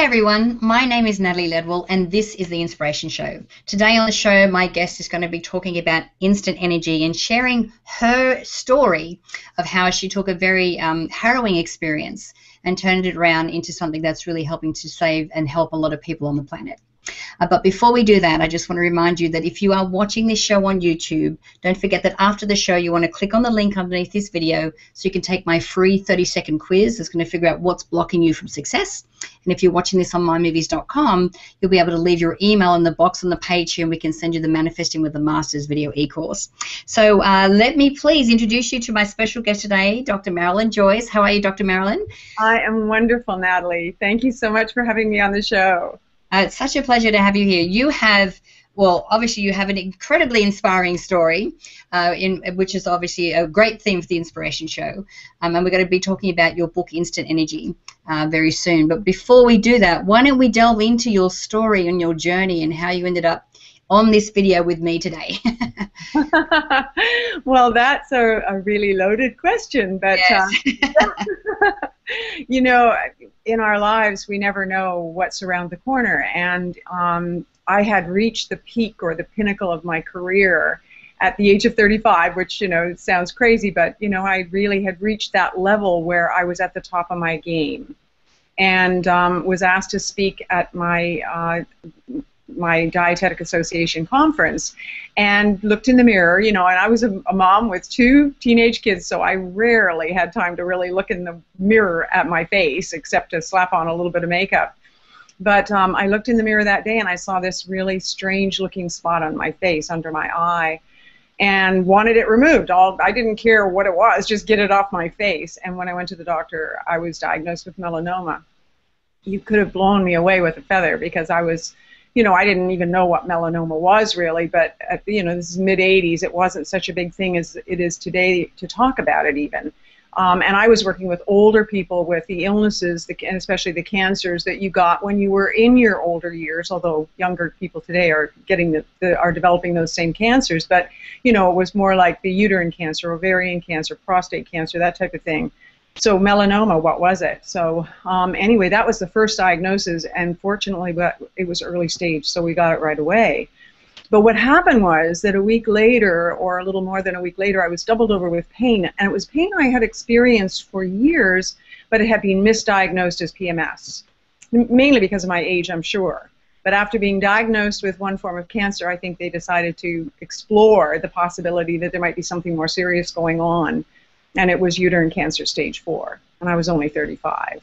Hi everyone, my name is Natalie Ledwell and this is The Inspiration Show. Today on the show, my guest is going to be talking about instant energy and sharing her story of how she took a very um, harrowing experience and turned it around into something that's really helping to save and help a lot of people on the planet. Uh, but before we do that, I just want to remind you that if you are watching this show on YouTube, don't forget that after the show, you want to click on the link underneath this video so you can take my free 30 second quiz that's going to figure out what's blocking you from success. And if you're watching this on mindmovies.com, you'll be able to leave your email in the box on the page here and we can send you the Manifesting with the Masters video e course. So uh, let me please introduce you to my special guest today, Dr. Marilyn Joyce. How are you, Dr. Marilyn? I am wonderful, Natalie. Thank you so much for having me on the show. Uh, it's such a pleasure to have you here. You have, well, obviously you have an incredibly inspiring story, uh, in which is obviously a great theme for the Inspiration Show, um, and we're going to be talking about your book Instant Energy uh, very soon. But before we do that, why don't we delve into your story and your journey and how you ended up on this video with me today? well, that's a, a, really loaded question, but yes. uh, you know, in our lives, we never know what's around the corner. And um, I had reached the peak or the pinnacle of my career at the age of 35, which, you know, sounds crazy, but, you know, I really had reached that level where I was at the top of my game and um, was asked to speak at my uh, my dietetic association conference and looked in the mirror you know and i was a, a, mom with two teenage kids so i rarely had time to really look in the mirror at my face except to slap on a little bit of makeup. But um, i looked in the mirror that day and i saw this really strange looking spot on my face under my eye and wanted it removed. All i didn't care what it was just get it off my face. And when i went to the doctor i was diagnosed with melanoma. You could have blown me away with a feather because i was you know, I didn't even know what melanoma was really, but at, you know, this is mid 80s. It wasn't such a big thing as it is today to talk about it even. Um, and I was working with older people with the illnesses, the, and especially the cancers that you got when you were in your older years. Although younger people today are getting the, the, are developing those same cancers, but you know it was more like the uterine cancer, ovarian cancer, prostate cancer, that type of thing so melanoma, what was it? So um, anyway, that was the first diagnosis, and fortunately, but it was early stage, so we got it right away. But what happened was that a week later, or a little more than a week later, I was doubled over with pain, and it was pain I had experienced for years, but it had been misdiagnosed as PMS, mainly because of my age, I'm sure. But after being diagnosed with one form of cancer, I think they decided to explore the possibility that there might be something more serious going on and it was uterine cancer stage four, and I was only 35.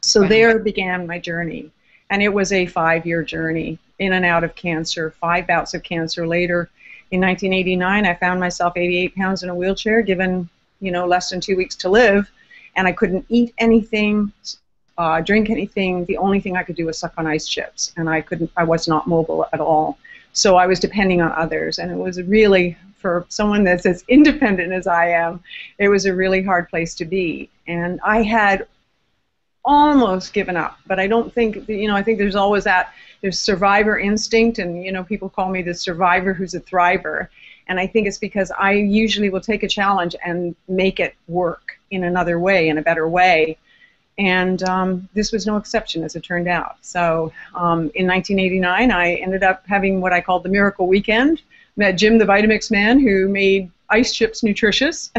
So wow. there began my journey, and it was a five-year journey in and out of cancer, five bouts of cancer later. In 1989, I found myself 88 pounds in a wheelchair, given you know less than two weeks to live, and I couldn't eat anything, uh, drink anything. The only thing I could do was suck on ice chips, and I couldn't. I was not mobile at all. So I was depending on others, and it was really for someone that's as independent as I am, it was a really hard place to be. And I had almost given up, but I don't think, you know, I think there's always that, there's survivor instinct, and, you know, people call me the survivor who's a thriver. And I think it's because I usually will take a challenge and make it work in another way, in a better way. And um, this was no exception, as it turned out. So um, in 1989, I ended up having what I called the miracle weekend met Jim the Vitamix man who made ice chips nutritious.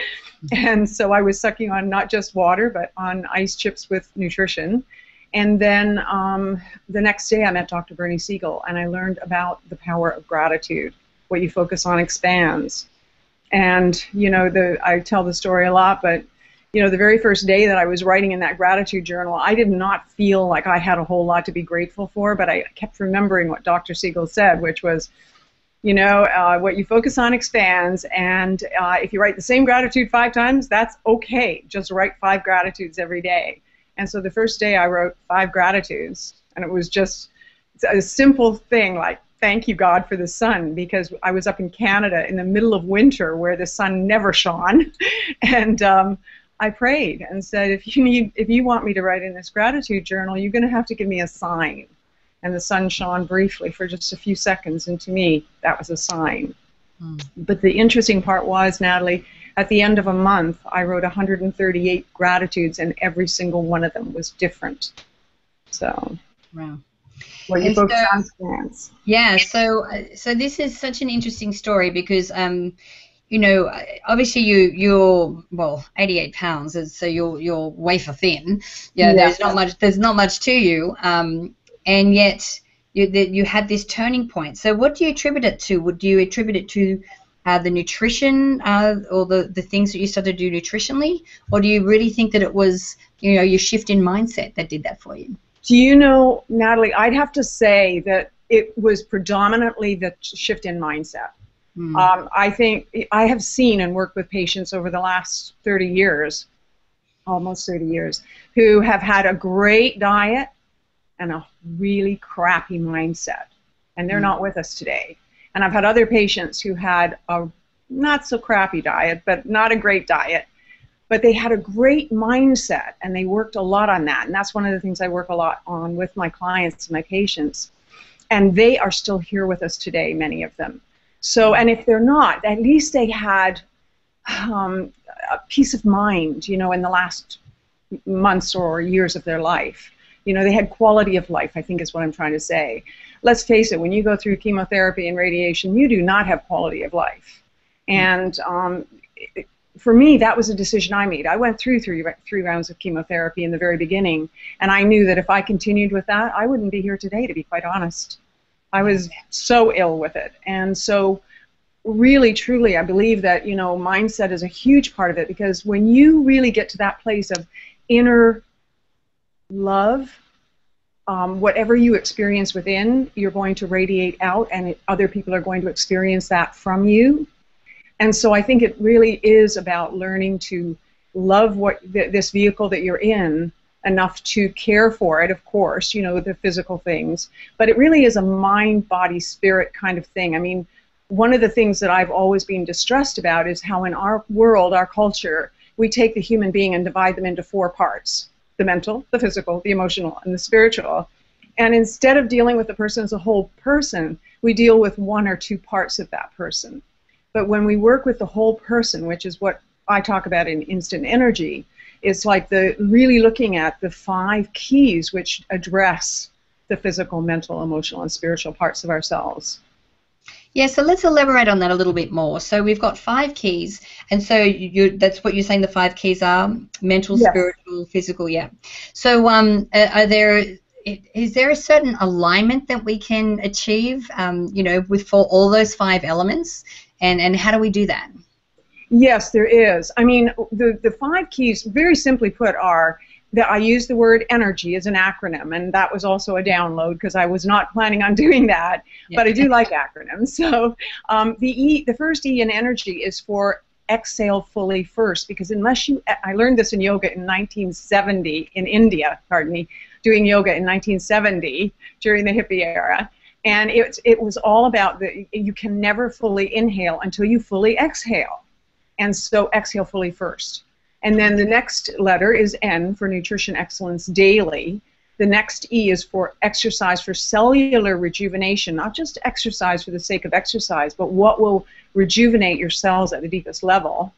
and so I was sucking on not just water, but on ice chips with nutrition. And then um, the next day I met Dr. Bernie Siegel and I learned about the power of gratitude. What you focus on expands. And, you know, the I tell the story a lot, but you know, the very first day that I was writing in that gratitude journal, I did not feel like I had a whole lot to be grateful for, but I kept remembering what Dr. Siegel said, which was, you know, uh, what you focus on expands, and uh, if you write the same gratitude five times, that's okay. Just write five gratitudes every day. And so the first day I wrote five gratitudes, and it was just a simple thing like, thank you, God, for the sun, because I was up in Canada in the middle of winter where the sun never shone. and um, I prayed and said, if you need, if you want me to write in this gratitude journal, you're going to have to give me a sign and the sun shone briefly for just a few seconds, and to me, that was a sign. Mm. But the interesting part was, Natalie, at the end of a month, I wrote 138 gratitudes, and every single one of them was different. So. Wow. Well, you both so, sound Yeah. So, so this is such an interesting story because, um, you know, obviously you you're well 88 pounds, so you're you're wafer thin. Yeah, yeah. There's not much. There's not much to you. Um, and yet you you had this turning point. So, what do you attribute it to? Would you attribute it to uh, the nutrition uh, or the, the things that you started to do nutritionally, or do you really think that it was you know your shift in mindset that did that for you? Do you know, Natalie? I'd have to say that it was predominantly the shift in mindset. Mm. Um, I think I have seen and worked with patients over the last 30 years, almost 30 years, who have had a great diet and a really crappy mindset, and they're mm. not with us today. And I've had other patients who had a not so crappy diet, but not a great diet, but they had a great mindset and they worked a lot on that. And that's one of the things I work a lot on with my clients and my patients. And they are still here with us today, many of them. So, and if they're not, at least they had um, a peace of mind, you know, in the last months or years of their life. You know, they had quality of life, I think is what I'm trying to say. Let's face it, when you go through chemotherapy and radiation, you do not have quality of life. And um, for me, that was a decision I made. I went through three, three rounds of chemotherapy in the very beginning, and I knew that if I continued with that, I wouldn't be here today, to be quite honest. I was so ill with it. And so, really, truly, I believe that, you know, mindset is a huge part of it because when you really get to that place of inner love, um, whatever you experience within, you're going to radiate out, and it, other people are going to experience that from you. And so I think it really is about learning to love what th- this vehicle that you're in enough to care for it, of course, you know, the physical things. But it really is a mind, body, spirit kind of thing. I mean, one of the things that I've always been distressed about is how in our world, our culture, we take the human being and divide them into four parts the mental, the physical, the emotional, and the spiritual. And instead of dealing with the person as a whole person, we deal with one or two parts of that person. But when we work with the whole person, which is what I talk about in instant energy, it's like the really looking at the five keys which address the physical, mental, emotional, and spiritual parts of ourselves. Yeah, so let's elaborate on that a little bit more. So we've got five keys, and so you, that's what you're saying the five keys are mental, spiritual, physical, yeah. So um, are there is there a certain alignment that we can achieve, um, you know, with for all those five elements, and and how do we do that? Yes, there is. I mean, the, the five keys, very simply put, are that I use the word energy as an acronym, and that was also a download because I was not planning on doing that, yeah. but I do like acronyms. So um, the E, the first E in energy is for exhale fully first, because unless you, I learned this in yoga in 1970 in India, pardon me, doing yoga in 1970 during the hippie era and it, it was all about that you can never fully inhale until you fully exhale and so exhale fully first. And then the next letter is N for Nutrition Excellence Daily. The next E is for exercise for cellular rejuvenation, not just exercise for the sake of exercise, but what will rejuvenate your cells at the deepest level.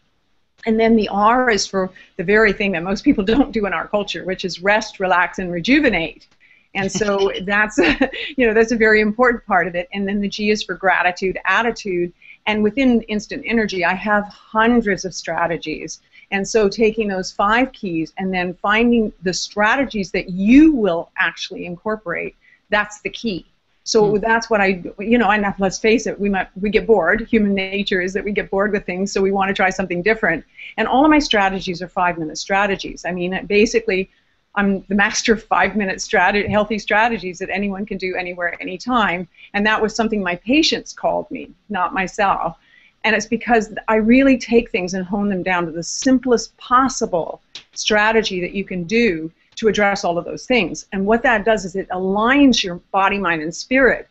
And then the R is for the very thing that most people don't do in our culture, which is rest, relax, and rejuvenate. And so that's, a, you know, that's a very important part of it. And then the G is for gratitude, attitude, and within Instant Energy, I have hundreds of strategies. And so taking those five keys and then finding the strategies that you will actually incorporate, that's the key. So mm-hmm. that's what I, you know, and let's face it, we might we get bored. Human nature is that we get bored with things, so we want to try something different. And all of my strategies are five-minute strategies. I mean, basically, I'm the master of five minute strategy, healthy strategies that anyone can do anywhere, anytime. And that was something my patients called me, not myself. And it's because I really take things and hone them down to the simplest possible strategy that you can do to address all of those things. And what that does is it aligns your body, mind, and spirit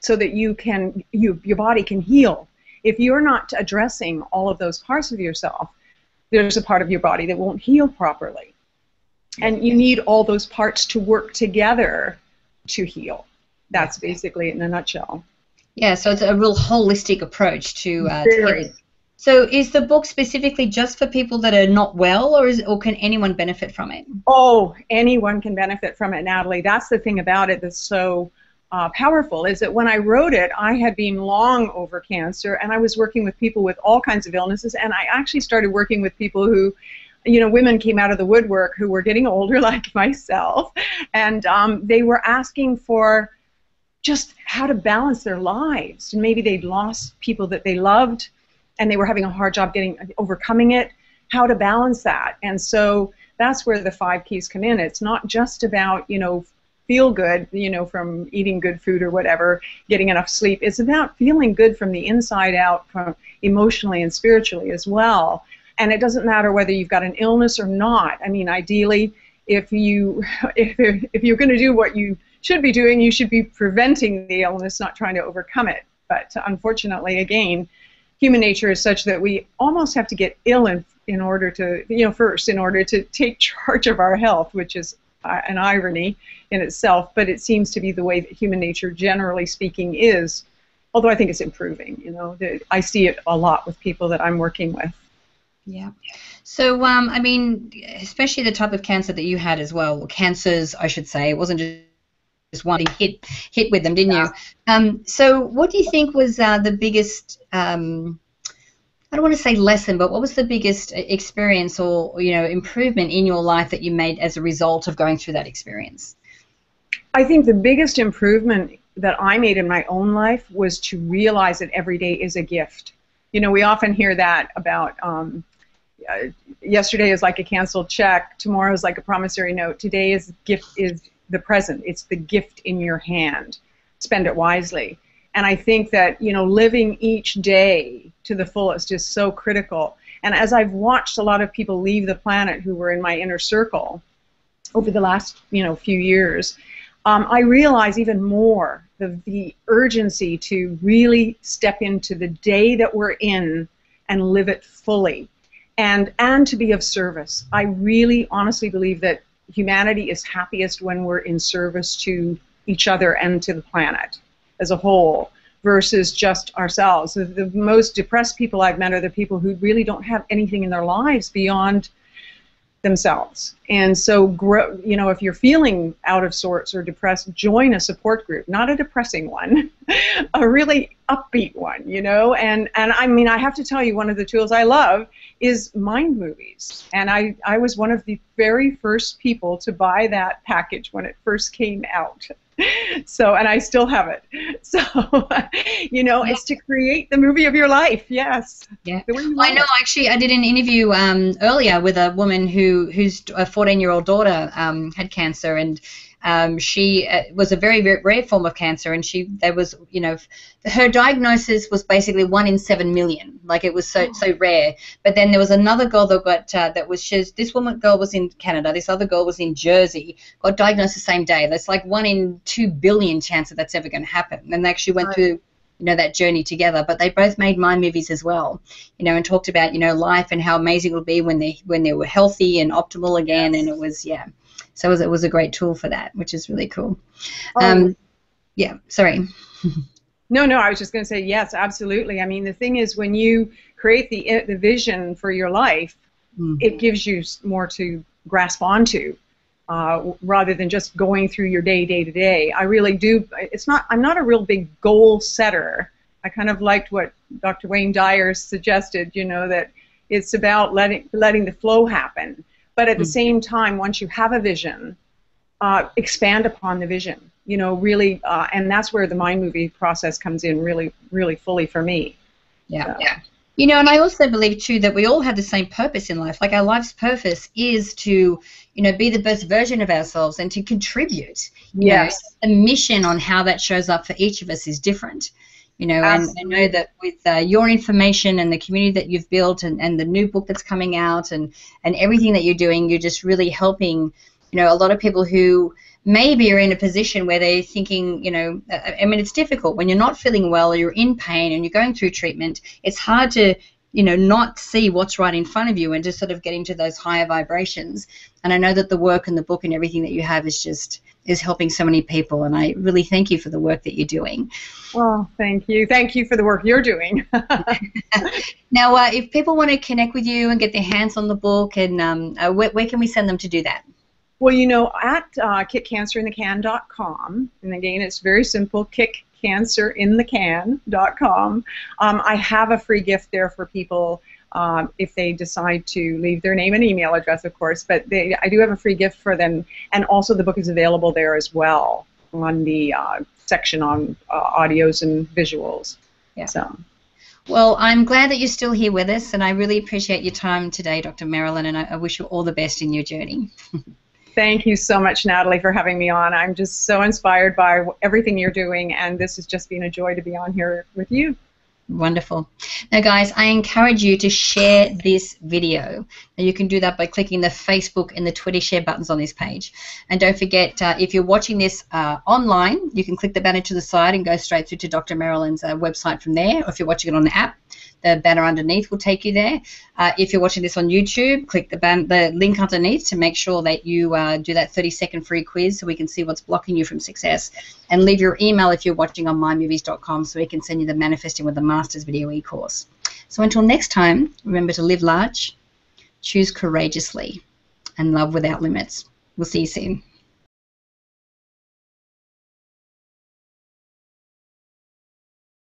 so that you can you your body can heal. If you're not addressing all of those parts of yourself, there's a part of your body that won't heal properly and you need all those parts to work together to heal. That's basically in a nutshell. Yeah, so it's a real holistic approach to uh, So is the book specifically just for people that are not well, or is or can anyone benefit from it? Oh, anyone can benefit from it, Natalie. That's the thing about it that's so uh, powerful. Is that when I wrote it, I had been long over cancer, and I was working with people with all kinds of illnesses, and I actually started working with people who you know, women came out of the woodwork who were getting older, like myself, and um, they were asking for just how to balance their lives. And maybe they'd lost people that they loved, and they were having a hard job getting overcoming it, how to balance that. And so that's where the five keys come in. It's not just about, you know, feel good, you know, from eating good food or whatever, getting enough sleep. It's about feeling good from the inside out, from emotionally and spiritually as well. And it doesn't matter whether you've got an illness or not. I mean, ideally, if you if, if you're going to do what you should be doing, you should be preventing the illness, not trying to overcome it. But unfortunately, again, human nature is such that we almost have to get ill in, in order to, you know, first, in order to take charge of our health, which is uh, an irony in itself, but it seems to be the way that human nature, generally speaking, is. Although I think it's improving, you know, I see it a lot with people that I'm working with. Yeah. So, um, I mean, especially the type of cancer that you had as well, cancers, I should say, it wasn't just just one hit hit with them, didn't yeah. you? Um, so, what do you think was uh, the biggest? Um, I don't want to say lesson, but what was the biggest experience or you know improvement in your life that you made as a result of going through that experience? I think the biggest improvement that I made in my own life was to realize that every day is a gift. You know, we often hear that about um, uh, yesterday is like a canceled check, tomorrow is like a promissory note, today is gift is the present. It's the gift in your hand. Spend it wisely. And I think that, you know, living each day to the fullest is so critical. And as I've watched a lot of people leave the planet who were in my inner circle over the last, you know, few years, um, I realize even more the, the urgency to really step into the day that we're in and live it fully and and to be of service. I really honestly believe that humanity is happiest when we're in service to each other and to the planet as a whole versus just ourselves. The, the most depressed people I've met are the people who really don't have anything in their lives beyond themselves. And so, grow, you know, if you're feeling out of sorts or depressed, join a support group, not a depressing one, a really upbeat one, you know. And and I mean, I have to tell you, one of the tools I love is mind movies. And I I was one of the very first people to buy that package when it first came out. so and I still have it. So you know, yeah. it's to create the movie of your life. Yes. Yeah. I know. Actually, I did an interview um, earlier with a woman who whose a 14 year old daughter um, had cancer and um, she uh, was a very, very rare form of cancer, and she there was, you know, her diagnosis was basically one in seven million. Like it was so oh. so rare. But then there was another girl that got uh, that was she's, this woman girl was in Canada. This other girl was in Jersey. Got diagnosed the same day. That's like one in two billion chance that that's ever going to happen. And they actually went right. through you know that journey together but they both made mind movies as well you know and talked about you know life and how amazing it would be when they when they were healthy and optimal again and it was yeah so it was, it was a great tool for that, which is really cool. Oh. Um, yeah, sorry. no, no, I was just going to say yes, absolutely. I mean, the thing is, when you create the the vision for your life, mm-hmm. it gives you more to grasp onto. Uh, rather than just going through your day day to day. I really do. It's not. I'm not a real big goal setter. I kind of liked what Dr. Wayne Dyer suggested. You know that it's about letting letting the flow happen. But at the hmm. same time, once you have a vision, uh, expand upon the vision. You know, really, uh, and that's where the mind movie process comes in really, really fully for me. Yeah. So. Yeah. You know, and I also believe too that we all have the same purpose in life. Like our life's purpose is to, you know, be the best version of ourselves and to contribute. yes. Know, the mission on how that shows up for each of us is different you know and I know that with uh, your information and the community that you've built and, and the new book that's coming out and and everything that you're doing you're just really helping you know a lot of people who maybe are in a position where they're thinking you know I mean it's difficult when you're not feeling well or you're in pain and you're going through treatment. It's hard to you know not see what's right in front of you and just sort of get into those higher vibrations. And i know that the work and the book and everything that you have is just is helping so many people. And i really thank you for the work that you're doing. Well thank you. Thank you for the work you're doing. Now uh, if people want to connect with you and get their hands on the book and um, uh, where, where, can we send them to do that? Well you know at uh, kickcancerinthecan.com and again it's very simple kick cancerinthecan.com. Um, I have a free gift there for people um, if they decide to leave their name and email address, of course. But they, I do have a free gift for them, and also the book is available there as well on the uh, section on uh, audios and visuals. Yeah. So. Well, I'm glad that you're still here with us, and I really appreciate your time today, Dr. Marilyn, and I, I wish you all the best in your journey. Thank you so much, Natalie, for having me on. I'm just so inspired by everything you're doing, and this has just been a joy to be on here with you. Wonderful. Now, guys, I encourage you to share this video. Now, you can do that by clicking the Facebook and the Twitter share buttons on this page. And don't forget, uh, if you're watching this uh, online, you can click the banner to the side and go straight through to Dr. Marilyn's uh, website from there. Or if you're watching it on the app, the banner underneath will take you there. Uh, if you're watching this on YouTube, click the, ban- the link underneath to make sure that you uh, do that 30 second free quiz so we can see what's blocking you from success. And leave your email if you're watching on mindmovies.com so we can send you the Manifesting with the Masters video e course. So until next time, remember to live large, choose courageously, and love without limits. We'll see you soon.